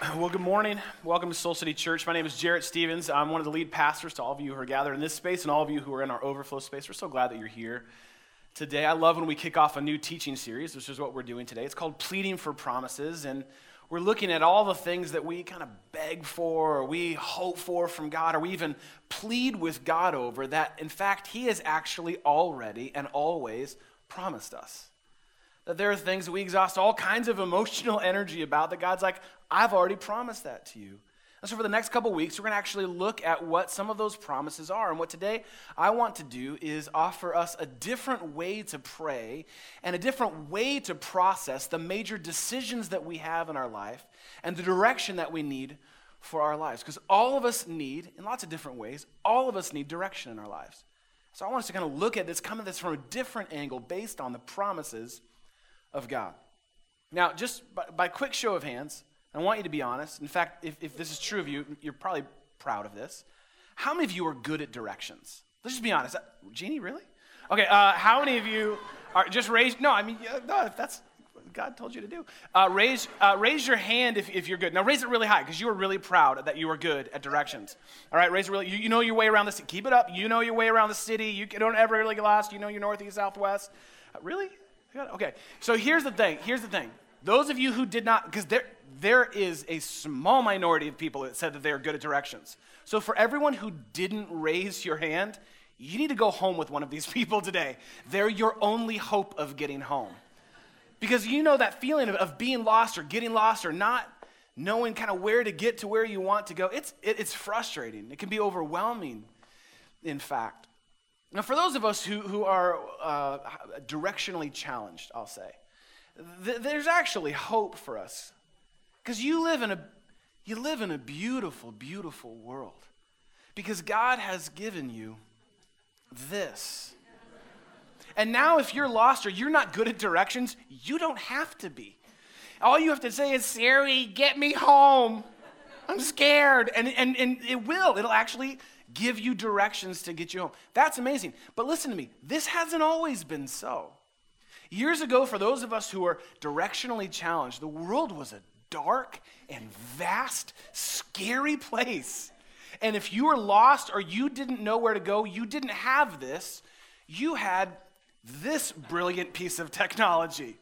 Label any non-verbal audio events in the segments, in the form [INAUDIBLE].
Well, good morning. Welcome to Soul City Church. My name is Jarrett Stevens. I'm one of the lead pastors to all of you who are gathered in this space and all of you who are in our overflow space. We're so glad that you're here today. I love when we kick off a new teaching series, which is what we're doing today. It's called Pleading for Promises, and we're looking at all the things that we kind of beg for, or we hope for from God, or we even plead with God over that, in fact, He has actually already and always promised us that there are things that we exhaust all kinds of emotional [LAUGHS] energy about that God's like, I've already promised that to you. And so, for the next couple weeks, we're going to actually look at what some of those promises are. And what today I want to do is offer us a different way to pray and a different way to process the major decisions that we have in our life and the direction that we need for our lives. Because all of us need, in lots of different ways, all of us need direction in our lives. So, I want us to kind of look at this, come at this from a different angle based on the promises of God. Now, just by, by quick show of hands, I want you to be honest. In fact, if, if this is true of you, you're probably proud of this. How many of you are good at directions? Let's just be honest. Uh, Jeannie, really? Okay, uh, how many of you are just raise? No, I mean, no, if that's God told you to do. Uh, raise, uh, raise your hand if, if you're good. Now, raise it really high because you are really proud that you are good at directions. All right, raise it really. You, you know your way around the city. Keep it up. You know your way around the city. You don't ever really get lost. You know your northeast, southwest. Uh, really? Okay, so here's the thing. Here's the thing. Those of you who did not, because there, there is a small minority of people that said that they are good at directions. So for everyone who didn't raise your hand, you need to go home with one of these [LAUGHS] people today. They're your only hope of getting home. Because you know that feeling of, of being lost or getting lost or not knowing kind of where to get to where you want to go. It's, it, it's frustrating. It can be overwhelming, in fact. Now, for those of us who, who are uh, directionally challenged, I'll say, th- there's actually hope for us. Because you live in a you live in a beautiful, beautiful world. Because God has given you this. And now, if you're lost or you're not good at directions, you don't have to be. All you have to say is, Siri, get me home. I'm scared. And, and, and it will. It'll actually give you directions to get you home. That's amazing. But listen to me, this hasn't always been so. Years ago, for those of us who are directionally challenged, the world was a dark and vast, scary place. And if you were lost or you didn't know where to go, you didn't have this, you had this brilliant piece of technology.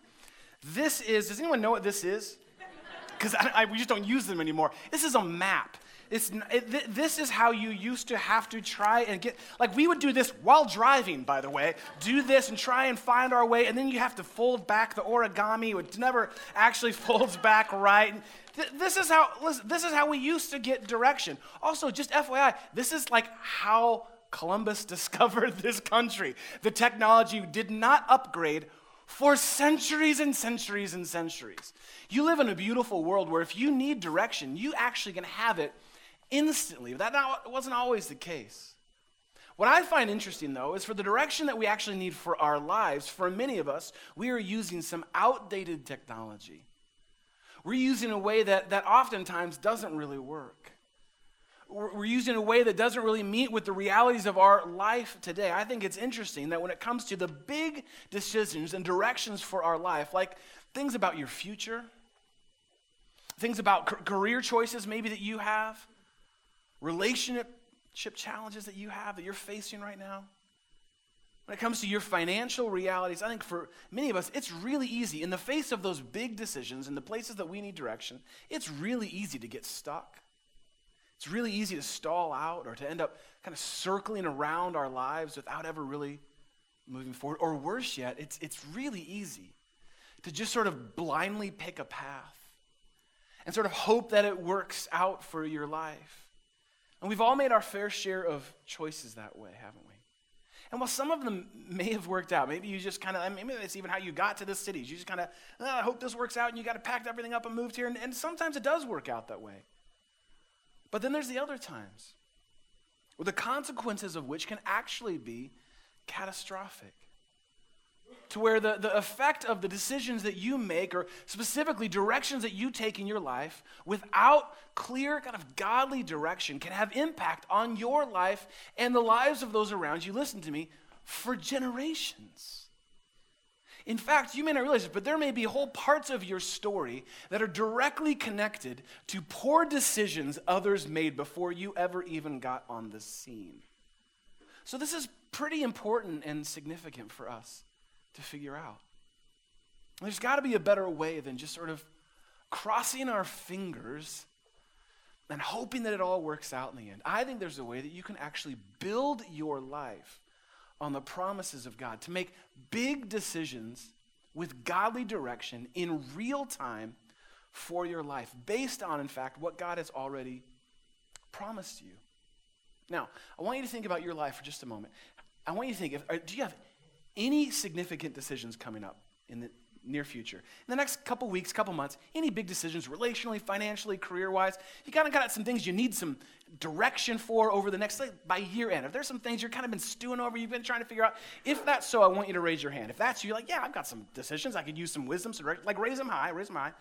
This is, does anyone know what this is? Because we just don't use them anymore. This is a map. It's, it, this is how you used to have to try and get, like we would do this while driving, by the way, do this and try and find our way, and then you have to fold back the origami, which never actually [LAUGHS] folds back right. This is how, listen, this is how we used to get direction. Also, just FYI, this is like how Columbus [LAUGHS] discovered this country. The technology did not upgrade for centuries and centuries and centuries. You live in a beautiful world where if you need direction, you actually can have it instantly. That not, wasn't always the case. What I find interesting, though, is for the direction that we actually need for our lives, for many of us, we are using some outdated technology. We're using a way that, that oftentimes doesn't really work. We're using a way that doesn't really meet with the realities of our life today. I think it's interesting that when it comes to the big decisions and directions for our life, like things about your future, things about career choices maybe that you have, relationship challenges that you have, that you're facing right now, when it comes to your financial realities, I think for many of us, it's really easy. In the face of those big decisions, and the places that we need direction, it's really easy to get stuck. It's really easy to stall out or to end up kind of circling around our lives without ever really moving forward. Or worse yet, it's, it's really easy to just sort of blindly pick a path and sort of hope that it works out for your life. And we've all made our fair share of choices that way, haven't we? And while some of them may have worked out, maybe you just kind of, maybe that's even how you got to this city. You just kind of, oh, ah, I hope this works out, and you got to pack everything up and moved here. And, and sometimes it does work out that way. But then there's the other times where the consequences of which can actually be catastrophic to where the, the effect of the decisions that you make, or specifically directions that you take in your life, without clear, kind of godly direction, can have impact on your life and the lives of those around you. Listen to me, for generations. In fact, you may not realize it, but there may be whole parts of your story that are directly connected to poor decisions others made before you ever even got on the scene. So, this is pretty important and significant for us to figure out. There's got to be a better way than just sort of crossing our fingers and hoping that it all works out in the end. I think there's a way that you can actually build your life on the promises of God to make big decisions with godly direction in real time for your life, based on, in fact, what God has already promised you. Now, I want you to think about your life for just a moment. I want you to think if, uh, do you have any significant decisions coming up in the near future. In the next couple weeks, couple months, any big decisions relationally, financially, career wise, you kind of got some things you need some direction for over the next, like, by year end. If there's some things you're kind of been stewing over, you've been trying to figure out, if that's so, I want you to raise your hand. If that's you, like, yeah, I've got some decisions. I could use some wisdom, direct, like raise them high, raise them high.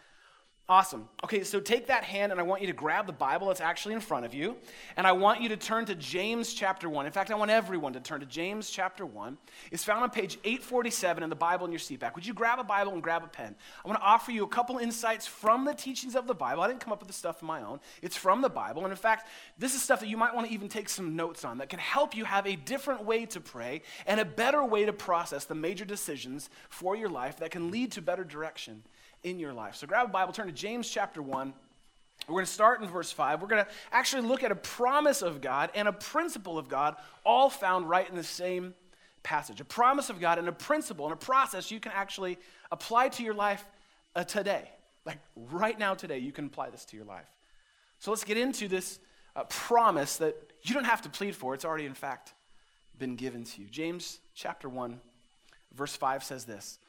Awesome. Okay, so take that hand and I want you to grab the Bible that's actually in front of you. And I want you to turn to James chapter 1. In fact, I want everyone to turn to James chapter 1. It's found on page 847 in the Bible in your seat back. Would you grab a Bible and grab a pen? I want to offer you a couple insights from the teachings of the Bible. I didn't come up with this stuff on my own, it's from the Bible. And in fact, this is stuff that you might want to even take some notes on that can help you have a different way to pray and a better way to process the major decisions for your life that can lead to better direction in your life. So grab a Bible, turn to James chapter 1. We're going to start in verse 5. We're going to actually look at a promise of God and a principle of God, all found right in the same passage. A promise of God and a principle and a process you can actually apply to your life uh, today. Like right now, today, you can apply this to your life. So let's get into this uh, promise that you don't have to plead for. It's already, in fact, been given to you. James chapter 1, verse 5 says this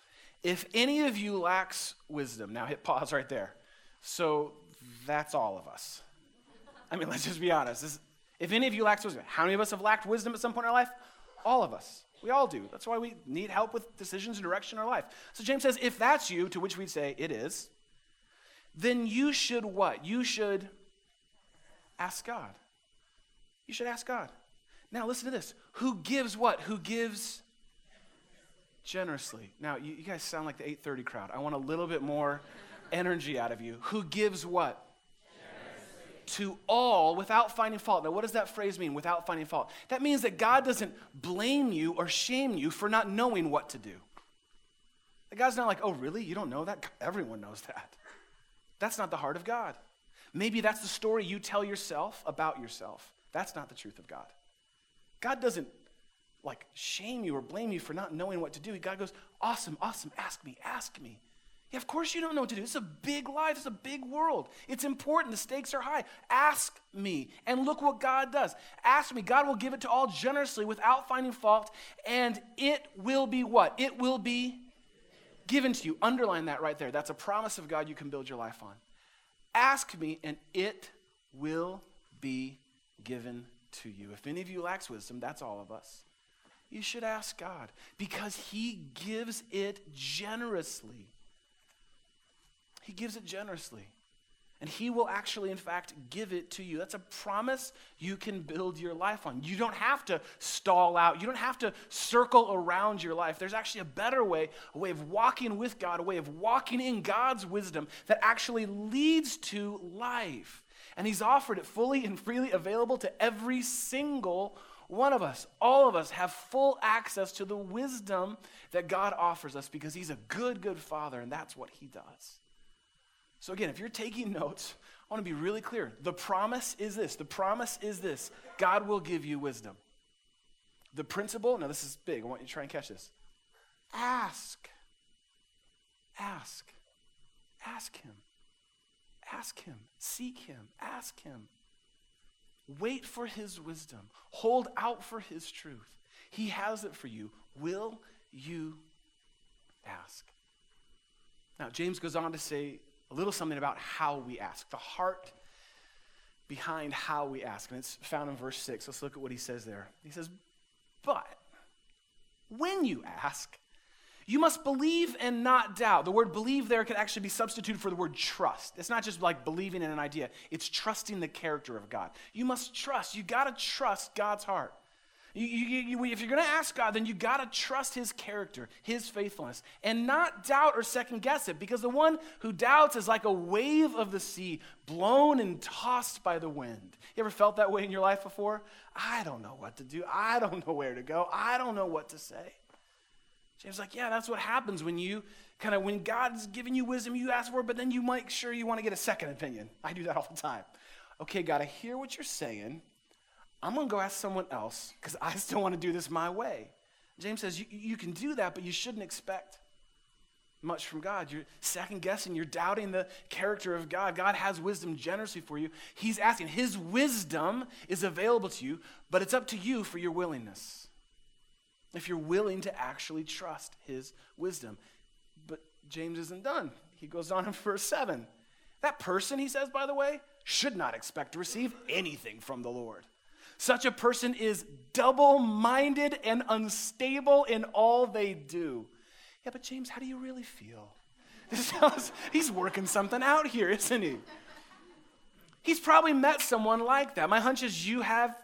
if any of you lacks wisdom, now hit pause right there. So that's all of us. I mean, [LAUGHS] let's just be honest. This, if any of you lacks wisdom, how many of us have lacked wisdom at some point in our life? All of us. We all do. That's why we need help with decisions and direction in our life. So James says, if that's you, to which we'd say it is, then you should what? You should ask God. You should ask God. Now listen to this. Who gives what? Who gives generously. Now, you, you guys sound like the 830 crowd. I want a little bit more energy out of you. Who gives what? to all without finding fault. Now, what does that phrase mean, without finding fault? That means that God doesn't blame you or shame you for not knowing what to do. The God's not like, oh, really? You don't know that? Everyone knows that. That's not the heart of God. Maybe that's the story you tell yourself about yourself. That's not the truth of God. God doesn't like shame you or blame you for not knowing what to do. God goes, Awesome, awesome, ask me, ask me. Yeah, of course you don't know what to do. It's a big life, it's a big world. It's important, the stakes are high. Ask me, and look what God does. Ask me. God will give it to all generously without finding fault, and it will be what? It will be given to you. Underline that right there. That's a promise of God you can build your life on. Ask me, and it will be given to you. If any of you lacks wisdom, that's all of us you should ask God because He gives it generously. He gives it generously. And He will actually, in fact, give it to you. That's a promise you can build your life on. You don't have to stall out, you don't have to circle around your life. There's actually a better way, a way of walking with God, a way of walking in God's wisdom that actually leads to life. And He's offered it fully and freely available to every single one of us, all of us, have full access to the wisdom that God offers us because He's a good, good Father, and that's what He does. So, again, if you're taking notes, I want to be really clear. The promise is this the promise is this God will give you wisdom. The principle, now this is big, I want you to try and catch this. Ask. Ask. Ask Him. Ask Him. Seek Him. Ask Him. Wait for his wisdom. Hold out for his truth. He has it for you. Will you ask? Now, James goes on to say a little something about how we ask, the heart behind how we ask. And it's found in verse 6. Let's look at what he says there. He says, But when you ask, you must believe and not doubt. The word believe there could actually be substituted for the word trust. It's not just like believing in an idea, it's trusting the character of God. You must trust. You got to trust God's heart. You, you, you, if you're going to ask God, then you got to trust His character, His faithfulness, and not doubt or second guess it, because the one who doubts is like a wave of the sea, blown and tossed by the wind. You ever felt that way in your life before? I don't know what to do. I don't know where to go. I don't know what to say. James like, yeah, that's what happens when you kind of when God's giving you wisdom, you ask for but then you make sure you want to get a second opinion. I do that all the time. Okay, God, I hear what you're saying. I'm going to go ask someone else because I still want to do this my way. James says you, you can do that, but you shouldn't expect much from God. You're second guessing, you're doubting the character of God. God has wisdom generously for you. He's asking, His wisdom is available to you, but it's up to you for your willingness. If you're willing to actually trust His wisdom. But James isn't done. He goes on in verse 7. That person, he says, by the way, should not expect to receive anything from the Lord. Such a person is double minded and unstable in all they do. Yeah, but James, how do you really feel? [LAUGHS] This sounds, he's working something out here, isn't he? He's probably met someone like that. My hunch is you have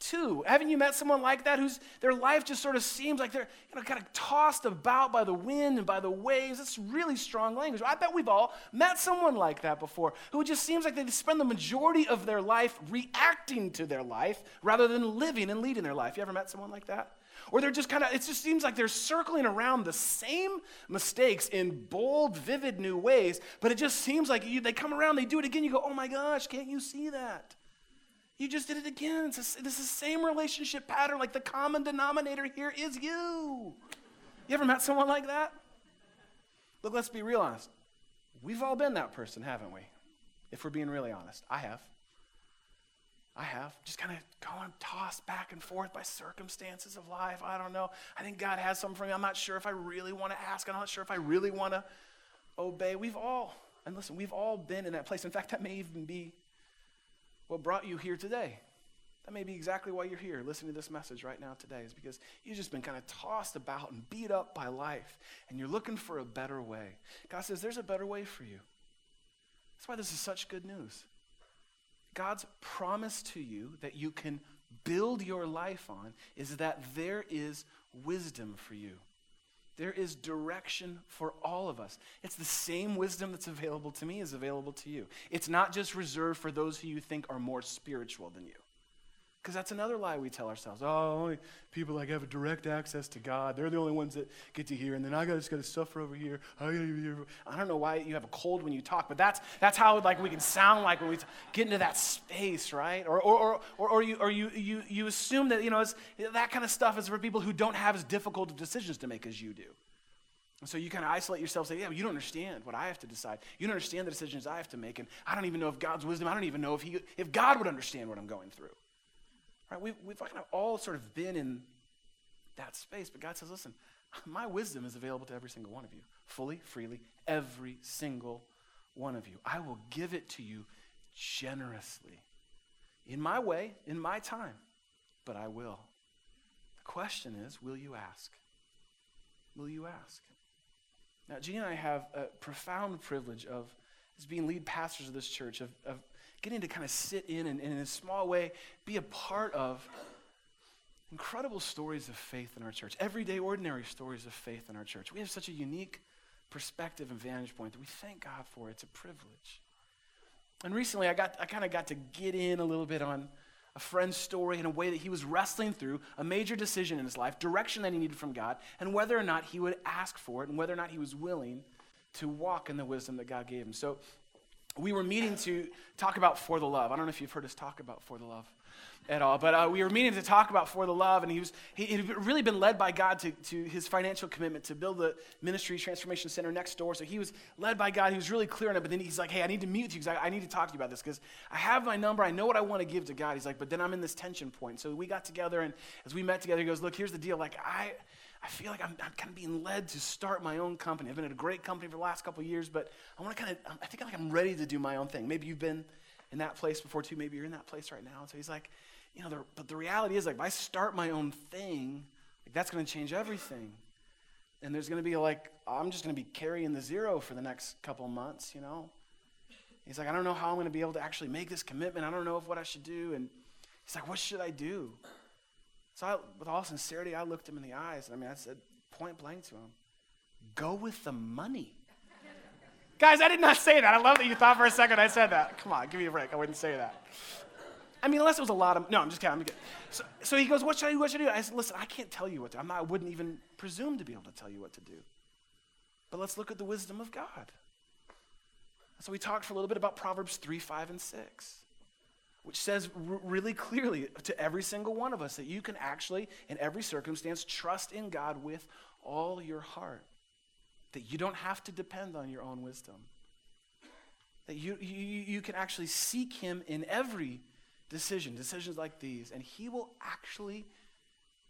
too. Haven't you met someone like that whose their life just sort of seems like they're you know, kind of tossed about by the wind and by the waves? That's really strong language. I bet we've all met someone like that before who just seems like they spend the majority of their life reacting to their life rather than living and leading their life. You ever met someone like that? Or they're just kind of, it just seems like they're circling around the same mistakes in bold, vivid new ways, but it just seems like you, they come around, they do it again, you go, oh my gosh, can't you see that? You just did it again. It's a, is the same relationship pattern. Like the common denominator here is you. You ever met someone like that? Look, let's be real honest. We've all been that person, haven't we? If we're being really honest. I have. I have. Just kind of going tossed back and forth by circumstances of life. I don't know. I think God has something for me. I'm not sure if I really want to ask. I'm not sure if I really want to obey. We've all, and listen, we've all been in that place. In fact, that may even be what brought you here today. That may be exactly why you're here listening to this message right now today, is because you've just been kind of tossed about and beat up by life, and you're looking for a better way. God says, There's a better way for you. That's why this is such good news. God's promise to you that you can build your life on is that there is wisdom for you. There is direction for all of us. It's the same wisdom that's available to me is available to you. It's not just reserved for those who you think are more spiritual than you. Because that's another lie we tell ourselves. Oh, only people like have direct access to God. They're the only ones that get to hear. And then I got just got to suffer over here. I, I don't know why you have a cold when you talk, but that's that's how like we can sound like when we get into that space, right? Or or or, or, or you or you, you you assume that you know that kind of stuff is for people who don't have as difficult decisions to make as you do. And so you kind of isolate yourself, say, yeah, you don't understand what I have to decide. You don't understand the decisions I have to make, and I don't even know if God's wisdom, I don't even know if, he, if God would understand what I'm going through. Right? We've, we've kind of all sort of been in that space, but God says, listen, my wisdom is available to every single one of you, fully, freely, every single one of you. I will give it to you generously, in my way, in my time, but I will. The question is, will you ask? Will you ask? Now, Jean and I have a profound privilege of, as being lead pastors of this church, of, of getting to kind of sit in and, and in a small way be a part of incredible stories of faith in our church, everyday, ordinary stories of faith in our church. We have such a unique perspective and vantage point that we thank God for. It's a privilege. And recently, I got I kind of got to get in a little bit on a friend's story in a way that he was wrestling through a major decision in his life, direction that he needed from God, and whether or not he would ask for it, and whether or not he was willing to walk in the wisdom that God gave him. So we were meeting to talk about For the Love. I don't know if you've heard us talk about For the Love at all, but uh, we were meeting to talk about For the Love, and he was he had really been led by God to, to his financial commitment to build the ministry transformation center next door. So he was led by God. He was really clear on it, but then he's like, hey, I need to meet with you because I, I, need to talk to you about this because I have my number. I know what I want to give to God. He's like, but then I'm in this tension point. So we got together, and as we met together, he goes, look, here's the deal. Like, I, I feel like I'm, I'm, kind of being led to start my own company. I've been at a great company for the last couple years, but I want to kind of, I think like I'm ready to do my own thing. Maybe you've been in that place before too. Maybe you're in that place right now. And so he's like, you know, the, but the reality is like, if I start my own thing, like that's going to change everything. And there's going to be like, I'm just going to be carrying the zero for the next couple months, you know? He's like, I don't know how I'm going to be able to actually make this commitment. I don't know if what I should do. And he's like, what should I do? So, I, with all sincerity, I looked him in the eyes, and I mean, I said point blank to him, Go with the money. Guys, I did not say that. I love that you thought for a second I said that. Come on, give me a break. I wouldn't say that. I mean, unless it was a lot of, no, I'm just kidding. I'm kidding. So, so he goes, what should I do? What should I do? I said, listen, I can't tell you what to, I'm not, I wouldn't even presume to be able to tell you what to do. But let's look at the wisdom of God. So we talked for a little bit about Proverbs 3, 5, and 6, which says r- really clearly to every single one of us that you can actually, in every circumstance, trust in God with all your heart. That you don't have to depend on your own wisdom. That you, you, you can actually seek Him in every decision, decisions like these, and He will actually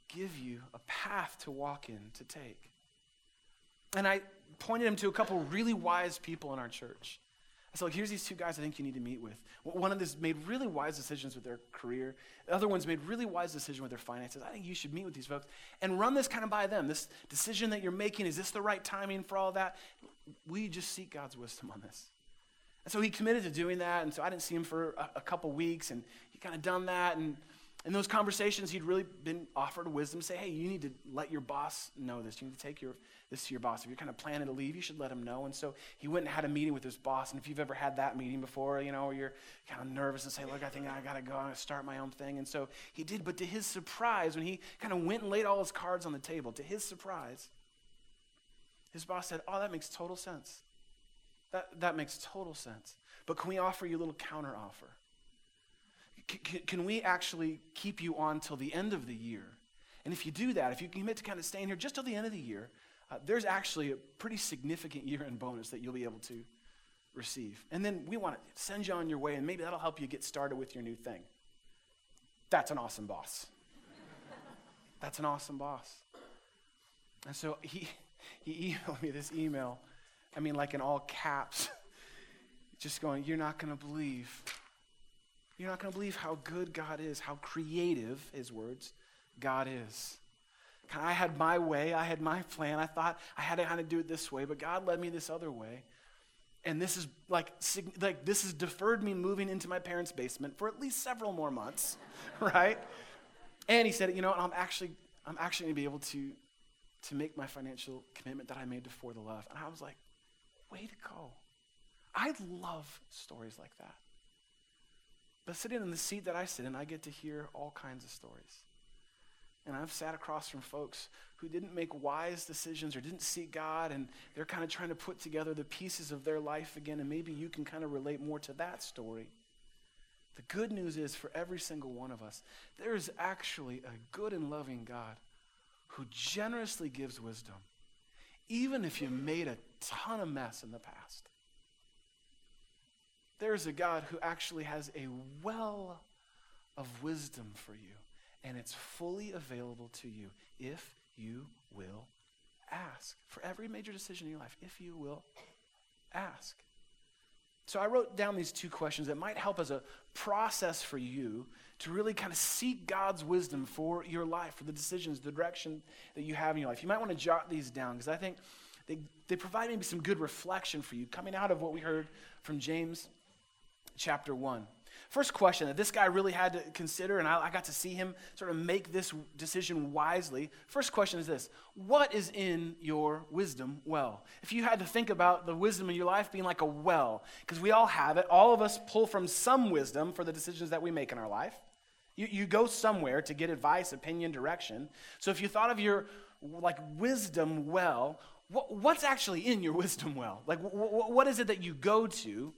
give you a path to walk in, to take. And I pointed him to a couple really wise people in our church. Like, here's these two guys I think you need to meet with. One of them made really wise decisions with their career. The other one's made really wise decisions with their finances. I think you should meet with these folks and run this kind of by them. This decision that you're making, is this the right timing for all that? We just seek God's wisdom on this. And so he committed to doing that. And so I didn't see him for a, a couple weeks. And he kind of done that. And in those conversations, he'd really been offered wisdom. Say, hey, you need to let your boss know this. You need to take your, this to your boss. If you're kind of planning to leave, you should let him know. And so he went and had a meeting with his boss. And if you've ever had that meeting before, you know, where you're kind of nervous and say, look, I think I got to go. I'm going to start my own thing. And so he did. But to his surprise, when he kind of went and laid all his cards on the table, to his surprise, his boss said, oh, that makes total sense. That, that makes total sense. But can we offer you a little counter offer? C- can we actually keep you on till the end of the year? And if you do that, if you commit to kind of staying here just till the end of the year, uh, there's actually a pretty significant [LAUGHS] year end bonus that you'll be able to receive. And then we want to send you on your way, and maybe that'll help you get started with your new thing. That's an awesome boss. [LAUGHS] That's an awesome boss. And so [LAUGHS] he, he emailed me this email, I mean, like in all caps, just going, You're not going to believe. You're not going to believe how good God is, how creative, his words, God is. I had my way, I had my plan. I thought I had to kind of do it this way, but God led me this other way. And this is like, like this has deferred me moving into my parents' basement for at least several more months, [LAUGHS] right? And he said, you know, I'm actually, I'm actually going to be able to, to make my financial commitment that I made to For the Love. And I was like, way to go. I love stories like that. But sitting in the seat that I sit in, I get to hear all kinds of stories. And I've sat across from folks who didn't make wise decisions or didn't seek God, and they're kind of trying to put together the pieces of their life again, and maybe you can kind of relate more to that story. The good news is for every single one of us, there is actually a good and loving God who generously gives wisdom, even if you made a ton of mess in the past. There is a God who actually has a well of wisdom for you and it's fully available to you if you will ask. For every major decision in your life, if you will ask. So I wrote down these two questions that might help as a process for you to really kind of seek God's wisdom for your life, for the decisions, the direction that you have in your life. You might want to jot these down because I think they, they provide maybe some good reflection for you coming out of what we heard from James chapter 1. First question that this guy really had to consider, and I, I, got to see him sort of make this decision wisely. First question is this What is in your wisdom well? If you had to think about the wisdom in your life being like a well, because we all have it, all of us pull from some wisdom for the decisions that we make in our life. You, you go somewhere to get advice, opinion, direction. So if you thought of your like wisdom well, what, what's actually in your [LAUGHS] wisdom well? Like, what is it that you go to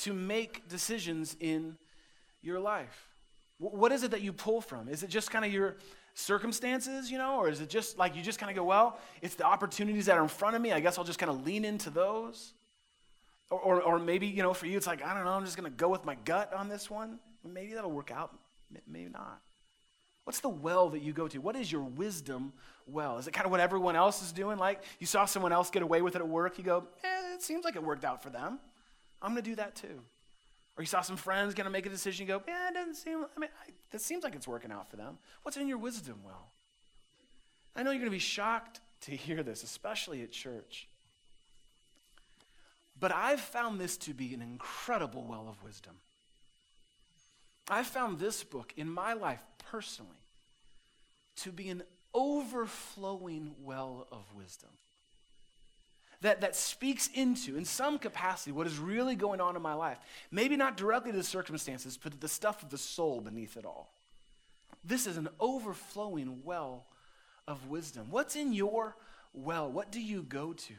to make decisions in your life? What is it that you pull from? Is it just kind of your circumstances, you know, or is it just like you just kind of go, well, it's the opportunities that are in front of me. I guess I'll just kind of lean into those. Or, or, or maybe, you know, for you, it's like, I don't know, I'm just going to go with my gut on this one. Maybe that'll work out, maybe not. What's the well that you go to? What is your wisdom well? Is it kind of what everyone else is doing? Like you saw someone else get away with it at work, you go, eh, it seems like it worked out for them. I'm going to do that too. Or you saw some friends going to make a decision, you go, yeah, it doesn't seem, I mean, I, it seems like it's working out for them. What's in your wisdom well? I know you're going to be shocked to hear this, especially at church. But I've found this to be an incredible well of wisdom. I've found this book in my life personally to be an overflowing well of wisdom that, that speaks into, in some capacity, what is really going on in my life. Maybe not directly to the circumstances, but to the stuff of the soul beneath it all. This is an overflowing well of wisdom. What's in your well? What do you go to?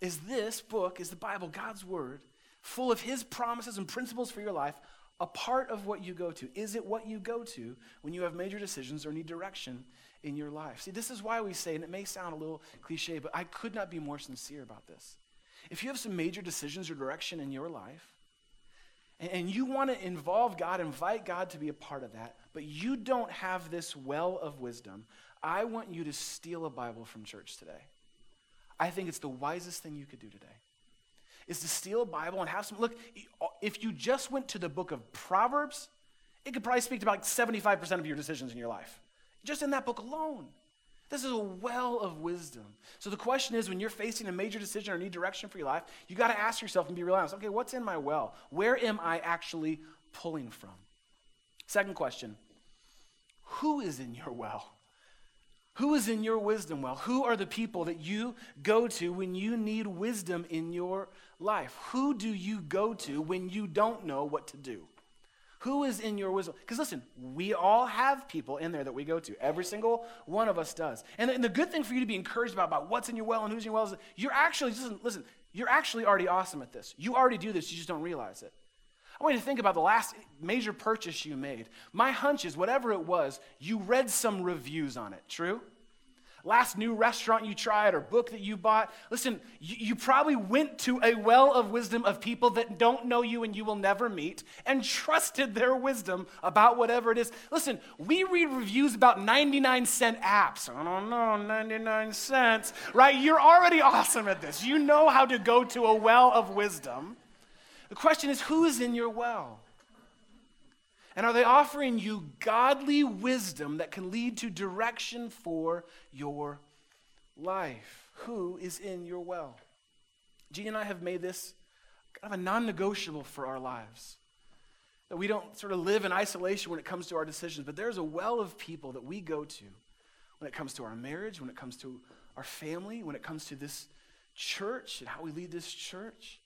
Is this book, is the Bible, God's Word, full of His promises and principles for your life, a part of what you go to? Is it what you go to when you have major decisions or need direction in your life? See, this is why we say, and it may sound a little cliche, but I could not be more sincere about this. If you have some major decisions or direction in your life, and you want to involve God, invite God to be a part of that, but you don't have this well of wisdom, I want you to steal a Bible from church today. I think it's the wisest thing you could do today. Is to steal a Bible and have some. Look, if you just went to the book of Proverbs, it could probably speak to about 75% of your decisions in your life. Just in that book alone. This is a well of wisdom. So the question is when you're facing a major decision or need direction for your life, you got to ask yourself and be real honest. Okay, what's in my well? Where am I actually pulling from? Second question Who is in your well? Who is in your wisdom well? Who are the people that you go to when you need wisdom in your life? Who do you go to when you don't know what to do? Who is in your wisdom? Because listen, we all have people in there that we go to. Every single one of us does. And the, and the good thing for you to be encouraged about, about what's in your well and who's in your well is you're actually, listen, listen, you're actually already awesome at this. You already do this, you just don't realize it. I want you to think about the last major purchase you made. My hunch is whatever it was, you read some reviews on it. True? Last new restaurant you tried or book that you bought. Listen, you, you, probably went to a well of wisdom of people that don't know you and you will never meet and trusted their wisdom about whatever it is. Listen, we read reviews about 99 cent apps. I don't know, 99 cents, right? You're already awesome at this. You know how to go to a well of wisdom. The question is, who is in your well? And are they offering you godly wisdom that can lead to direction for your life? Who is in your well? Jeannie and I have made this kind of a non negotiable for our lives. That we don't sort of live in isolation when it comes to our decisions, but there's a well of people that we go to when it comes to our marriage, when it comes to our family, when it comes to this church and how we lead this church.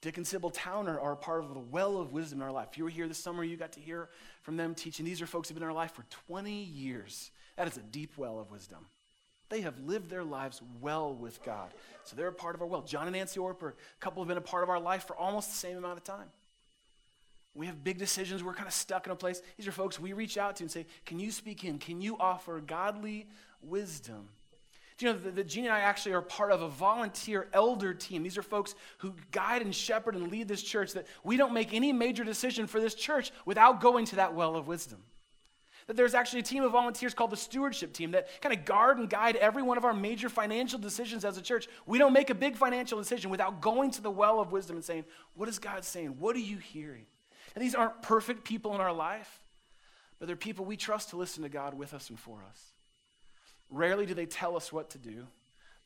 Dick and Sybil Towner are a part of the well of wisdom in our life. If you were here this summer, you got to hear from them teaching. These are folks who have been in our life for 20 years. That is a deep well of wisdom. They have lived their lives well with God. So they're a part of our well. John and Nancy Ortberg, a couple have been a part of our life for almost the same amount of time. We have big decisions. We're kind of stuck in a place. These are folks we reach out to and say, Can you speak in? Can you offer godly wisdom? Do you know that, Jeannie and I actually are part of a volunteer elder team? These are folks who guide and shepherd and lead this church, that we don't make any major decision for this church without going to that well of wisdom. That there's actually a team of volunteers called the stewardship team that kind of guard and guide every one of our major financial decisions as a church. We don't make a big financial decision without going to the well of wisdom and saying, What is God saying? What are you hearing? And these aren't perfect people in our life, but they're people we trust to listen to God with us and for us. Rarely do they tell us what to do,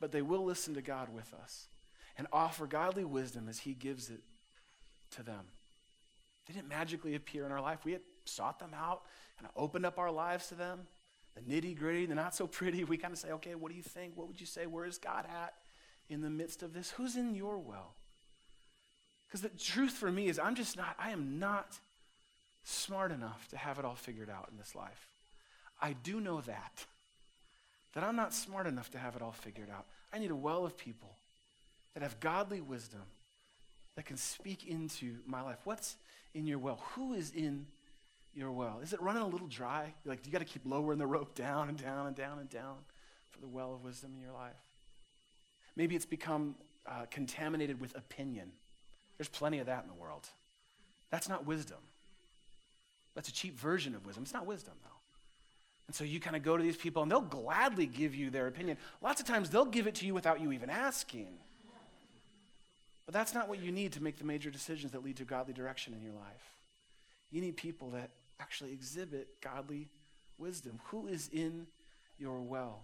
but they will listen to God with us and offer godly wisdom as He gives it to them. They didn't magically appear in our life. We had sought them out and opened up our lives to them. The nitty gritty, the not so pretty, we kind of say, okay, what do you think? What would you say? Where is God at in the midst of this? Who's in your well? Because the truth for me is, I'm just not, I am not smart enough to have it all figured out in this life. I do know that that I'm not smart enough to have it all figured out. I need a well of people that have godly wisdom that can speak into my life. What's in your well? Who is in your well? Is it running a little dry? Like, you got to keep lowering the rope down and down and down and down for the well of wisdom in your life? Maybe it's become uh, contaminated with opinion. There's plenty of that in the world. That's not wisdom. That's a cheap version of wisdom. It's not wisdom, though. And so you kind of go to these people and they'll gladly give you their opinion. Lots of times they'll give it to you without you even asking. But that's not what you need to make the major decisions that lead to godly direction in your life. You need people that actually exhibit godly wisdom. Who is in your well?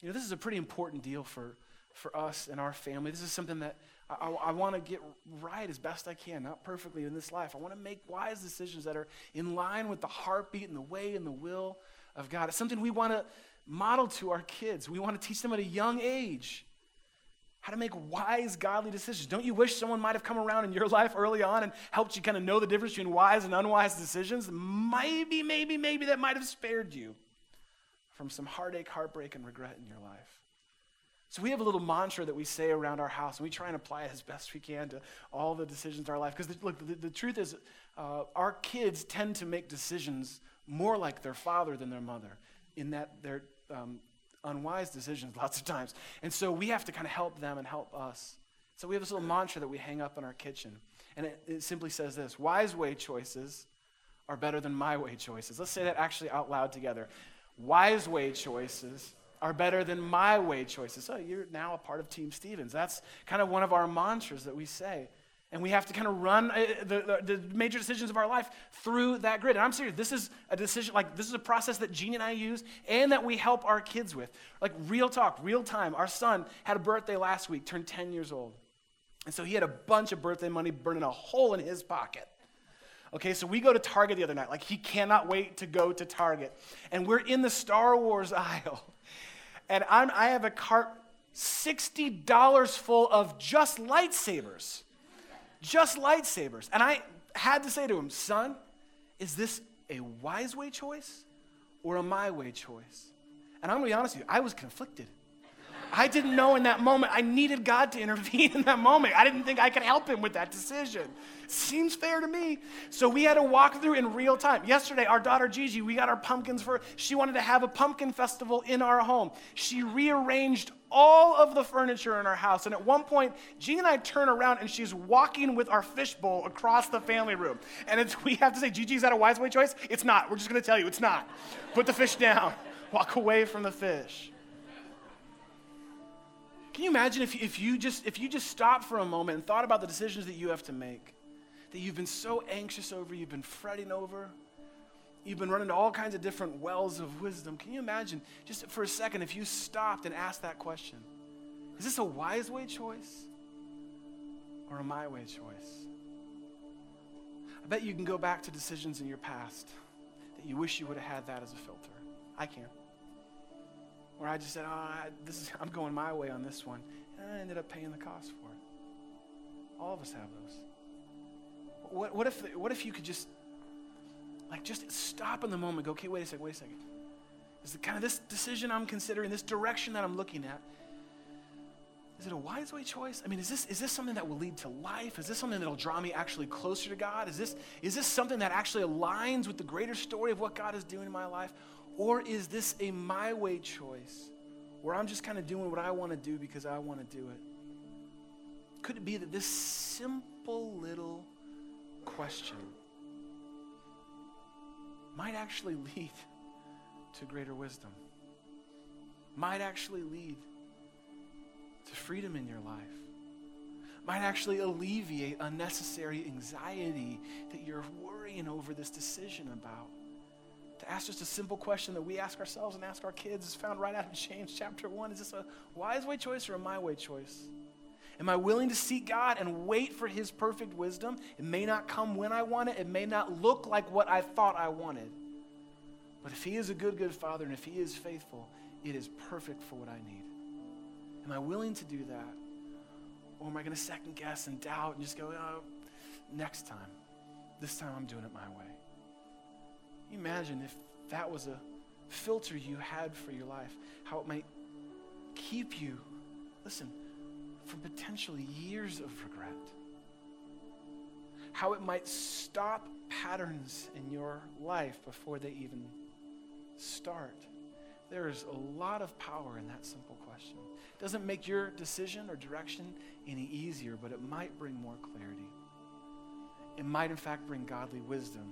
You know, this is a pretty important deal for, for us and our family. This is something that I, I, I want to get right as best I can, not perfectly in this life. I want to make wise decisions that are in line with the heartbeat and the way and the will of God. It's something we want to model to our kids. We want to teach them at a young age how to make wise, godly decisions. Don't you wish someone might have come around in your [LAUGHS] life early on and helped you kind of know the difference between wise and unwise decisions? Maybe, maybe, maybe that might have spared you from some heartache, heartbreak, and regret in your life. So we have a little mantra that we say around our house, and we try and apply it as best we can to all the decisions in our life. Because look, the, the, truth is, uh, our kids tend to make decisions more like their father than their mother, in that they're um, unwise decisions [LAUGHS] lots of times. And so we have to kind of help them and help us. So we have this little mantra that we hang up in our kitchen. And it, it simply says this Wise way choices are better than my way choices. Let's say that actually out loud together. Wise way choices are better than my way choices. So you're now a part of Team Stevens. That's kind of one of our mantras that we say. And we have to kind of run uh, the, the, the, major decisions of our life through that grid. And I'm serious, this is a decision, like, this is a process that Jeannie and I use and that we help our kids with. Like, real talk, real time. Our son had a birthday last week, turned 10 years old. And so he had a bunch of birthday money burning a hole in his pocket. Okay, so we go to Target the other night. Like, he cannot wait to go to Target. And we're in the Star Wars [LAUGHS] aisle. And I'm, I have a cart $60 full of just lightsabers just lightsabers. And I had to say to him, son, is this a wise way choice or a my way choice? And I'm gonna be honest with you, I was conflicted. I didn't know in that moment. I needed God to intervene [LAUGHS] in that moment. I didn't think I could help him with that decision. Seems fair to me. So we had to walk through in real time. Yesterday, our daughter Gigi, we got our pumpkins for, she wanted to have a pumpkin festival in our home. She rearranged all of the furniture in our house. And at one point, Jean and I turn around and she's walking with our fishbowl across the family room. And it's, [LAUGHS] we have to say, Gigi, is that a wise way choice? It's not. We're just going to tell you it's not. Put the fish down, walk away from the fish. Can you imagine if, if, you just, if you just stopped for a moment and thought about the decisions that you have to make, that you've been so anxious over, you've been fretting over, you've been running to all kinds of different wells of wisdom. Can you imagine, just for a second, if you stopped and asked that question? Is this a wise way choice or a my way choice? I bet you can go back to decisions in your past that you wish you would have had that as a filter. I can where I just said, oh, I, this is, I'm going my way on this one. And I ended up paying the cost for it. All of us have those. What, what, if, what if you could just, like, just stop in the moment, go, okay, wait a second, wait a second. Is the kind of this decision I'm considering, this direction that I'm looking at, is it a wise way choice? I mean, is this, is this something that will lead to life? Is this something that will draw me actually closer to God? Is this, is this something that actually aligns with the greater story of what God is doing in my life? Or is this a my way choice where I'm just kind of doing what I want to do because I want to do it? Could it be that this simple little question might actually [LAUGHS] lead to greater wisdom? Might actually lead to freedom in your life? Might actually alleviate unnecessary anxiety that you're worrying over this decision about? To ask just a simple question that we ask ourselves and ask our kids is found right out in James chapter 1. Is this a wise way choice or a my way choice? Am I willing to seek God and wait for His perfect wisdom? It may not come when I want it, it may not look like what I thought I wanted. But if He is a good, good Father and if He is faithful, it is perfect for what I need. Am I willing to do that? Or am I going to second guess and doubt and just go, oh, next time? This time I'm doing it my way you imagine if that was a filter you had for your life, how it might keep you, listen, from potentially years of regret. How it might stop patterns in your life before they even start. There is a lot of power in that simple question. It doesn't make your decision or direction any easier, but it might bring more clarity. It might, in fact, bring godly wisdom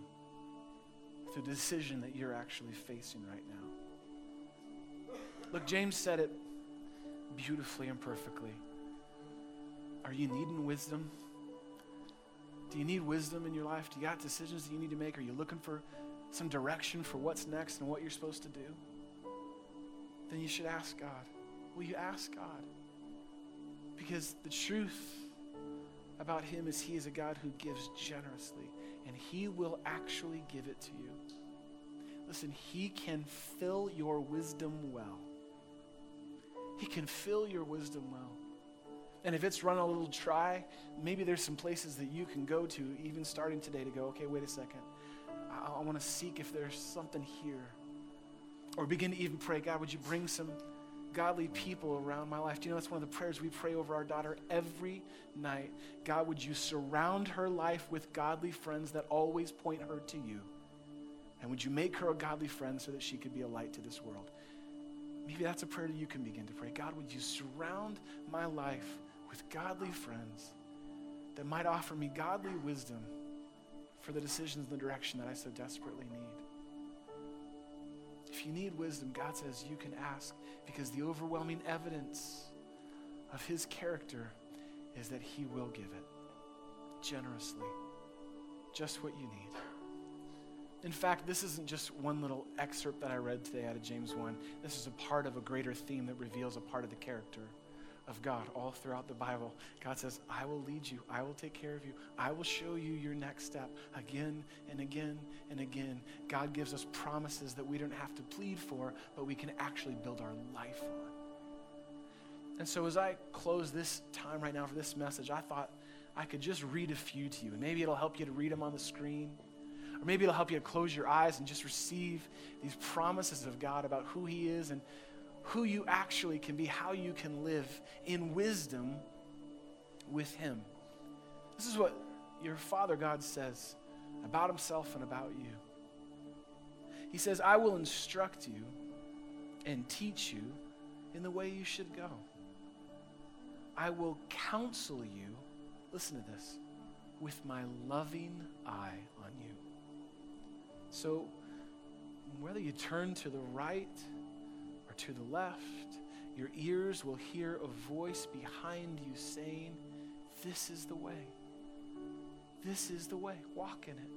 the decision that you're actually facing right now. Look, James said it beautifully and perfectly. Are you needing wisdom? Do you need wisdom in your life? Do you got decisions that you need to make? Are you looking for some direction for what's next and what you're supposed to do? Then you should ask God. Will you ask God? Because the truth about Him is He is a God who gives generously, and He will actually give it to you. listen, He can fill your wisdom well. He can fill your wisdom well. And if it's run a little dry, maybe there's some places that you can go to, even starting today, to go, okay, wait a second. I, I want to seek if there's something here. Or begin to even pray, God, would you bring some godly people around my life? Do you know that's one of the prayers we pray over our daughter every night? God, would you surround her life with godly friends that always point her to you? And would you make her a godly friend so that she could be a light to this world? Maybe that's a prayer that you can begin to pray. God, would you surround my life with godly friends that might offer me godly wisdom for the decisions and the direction that I so desperately need? If you need wisdom, God says you can ask because the overwhelming evidence of his character is that he will give it generously, just what you need. In fact, this isn't just one little excerpt that I read today out of James 1. This is a part of a greater theme that reveals a part of the character of God all throughout the Bible. God says, I will lead you. I will take care of you. I will show you your next step again and again and again. God gives us promises that we don't have to plead for, but we can actually build our life on. And so as I close this time right now for this message, I thought I could just read a few to you. And maybe it'll help you to read them on the screen. Or maybe it'll help you to close your eyes and just receive these promises of God about who He is and who you actually can be, how you can live in wisdom with Him. This is what your Father God says about Himself and about you. He says, I will instruct you and teach you in the way you should go. I will counsel you, listen to this, with my loving eye on you. So, whether you turn to the right, to the left, your ears will hear a voice behind you saying, This is the way. This is the way. Walk in it.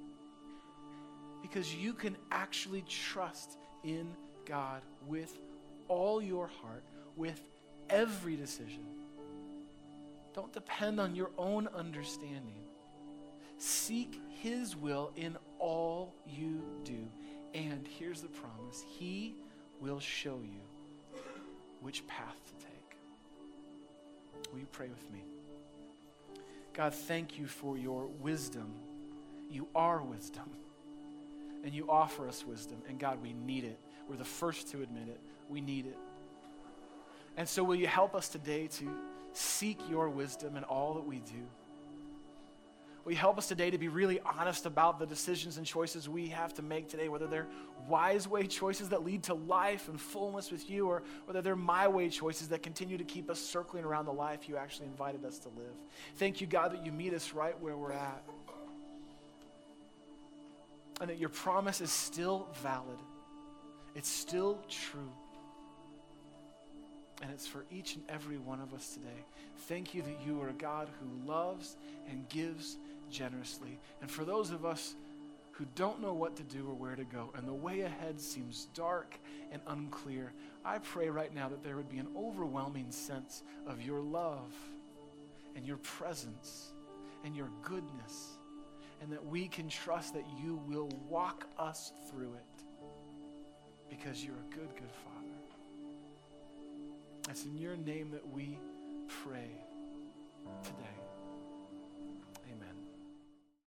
Because you can actually trust in God with all your heart, with every decision. Don't depend on your own understanding. Seek His will in all you do. And here's the promise He will show you which path to take. Will you pray with me? God, thank you for your wisdom. You are wisdom. [LAUGHS] And you offer us wisdom. And God, we need it. We're the first to admit it. We need it. And so, will you help us today to seek your wisdom in all that we do? Will you help us today to be really honest about the decisions and choices we have to make today, whether they're wise way choices that lead to life and fullness with you, or whether they're my way choices that continue to keep us circling around the life you actually invited us to live. Thank you, God, that you meet us right where we're at. And that your promise is still valid, it's still true. And it's for each and every one of us today. Thank you that you are a God who loves and gives generously. And for those of us who don't know what to do or where to go, and the way ahead seems dark and unclear, I pray right now that there would be an overwhelming sense of your love and your presence and your goodness, and that we can trust that you will walk us through it because you're a good, good Father. It's in your name that we pray today.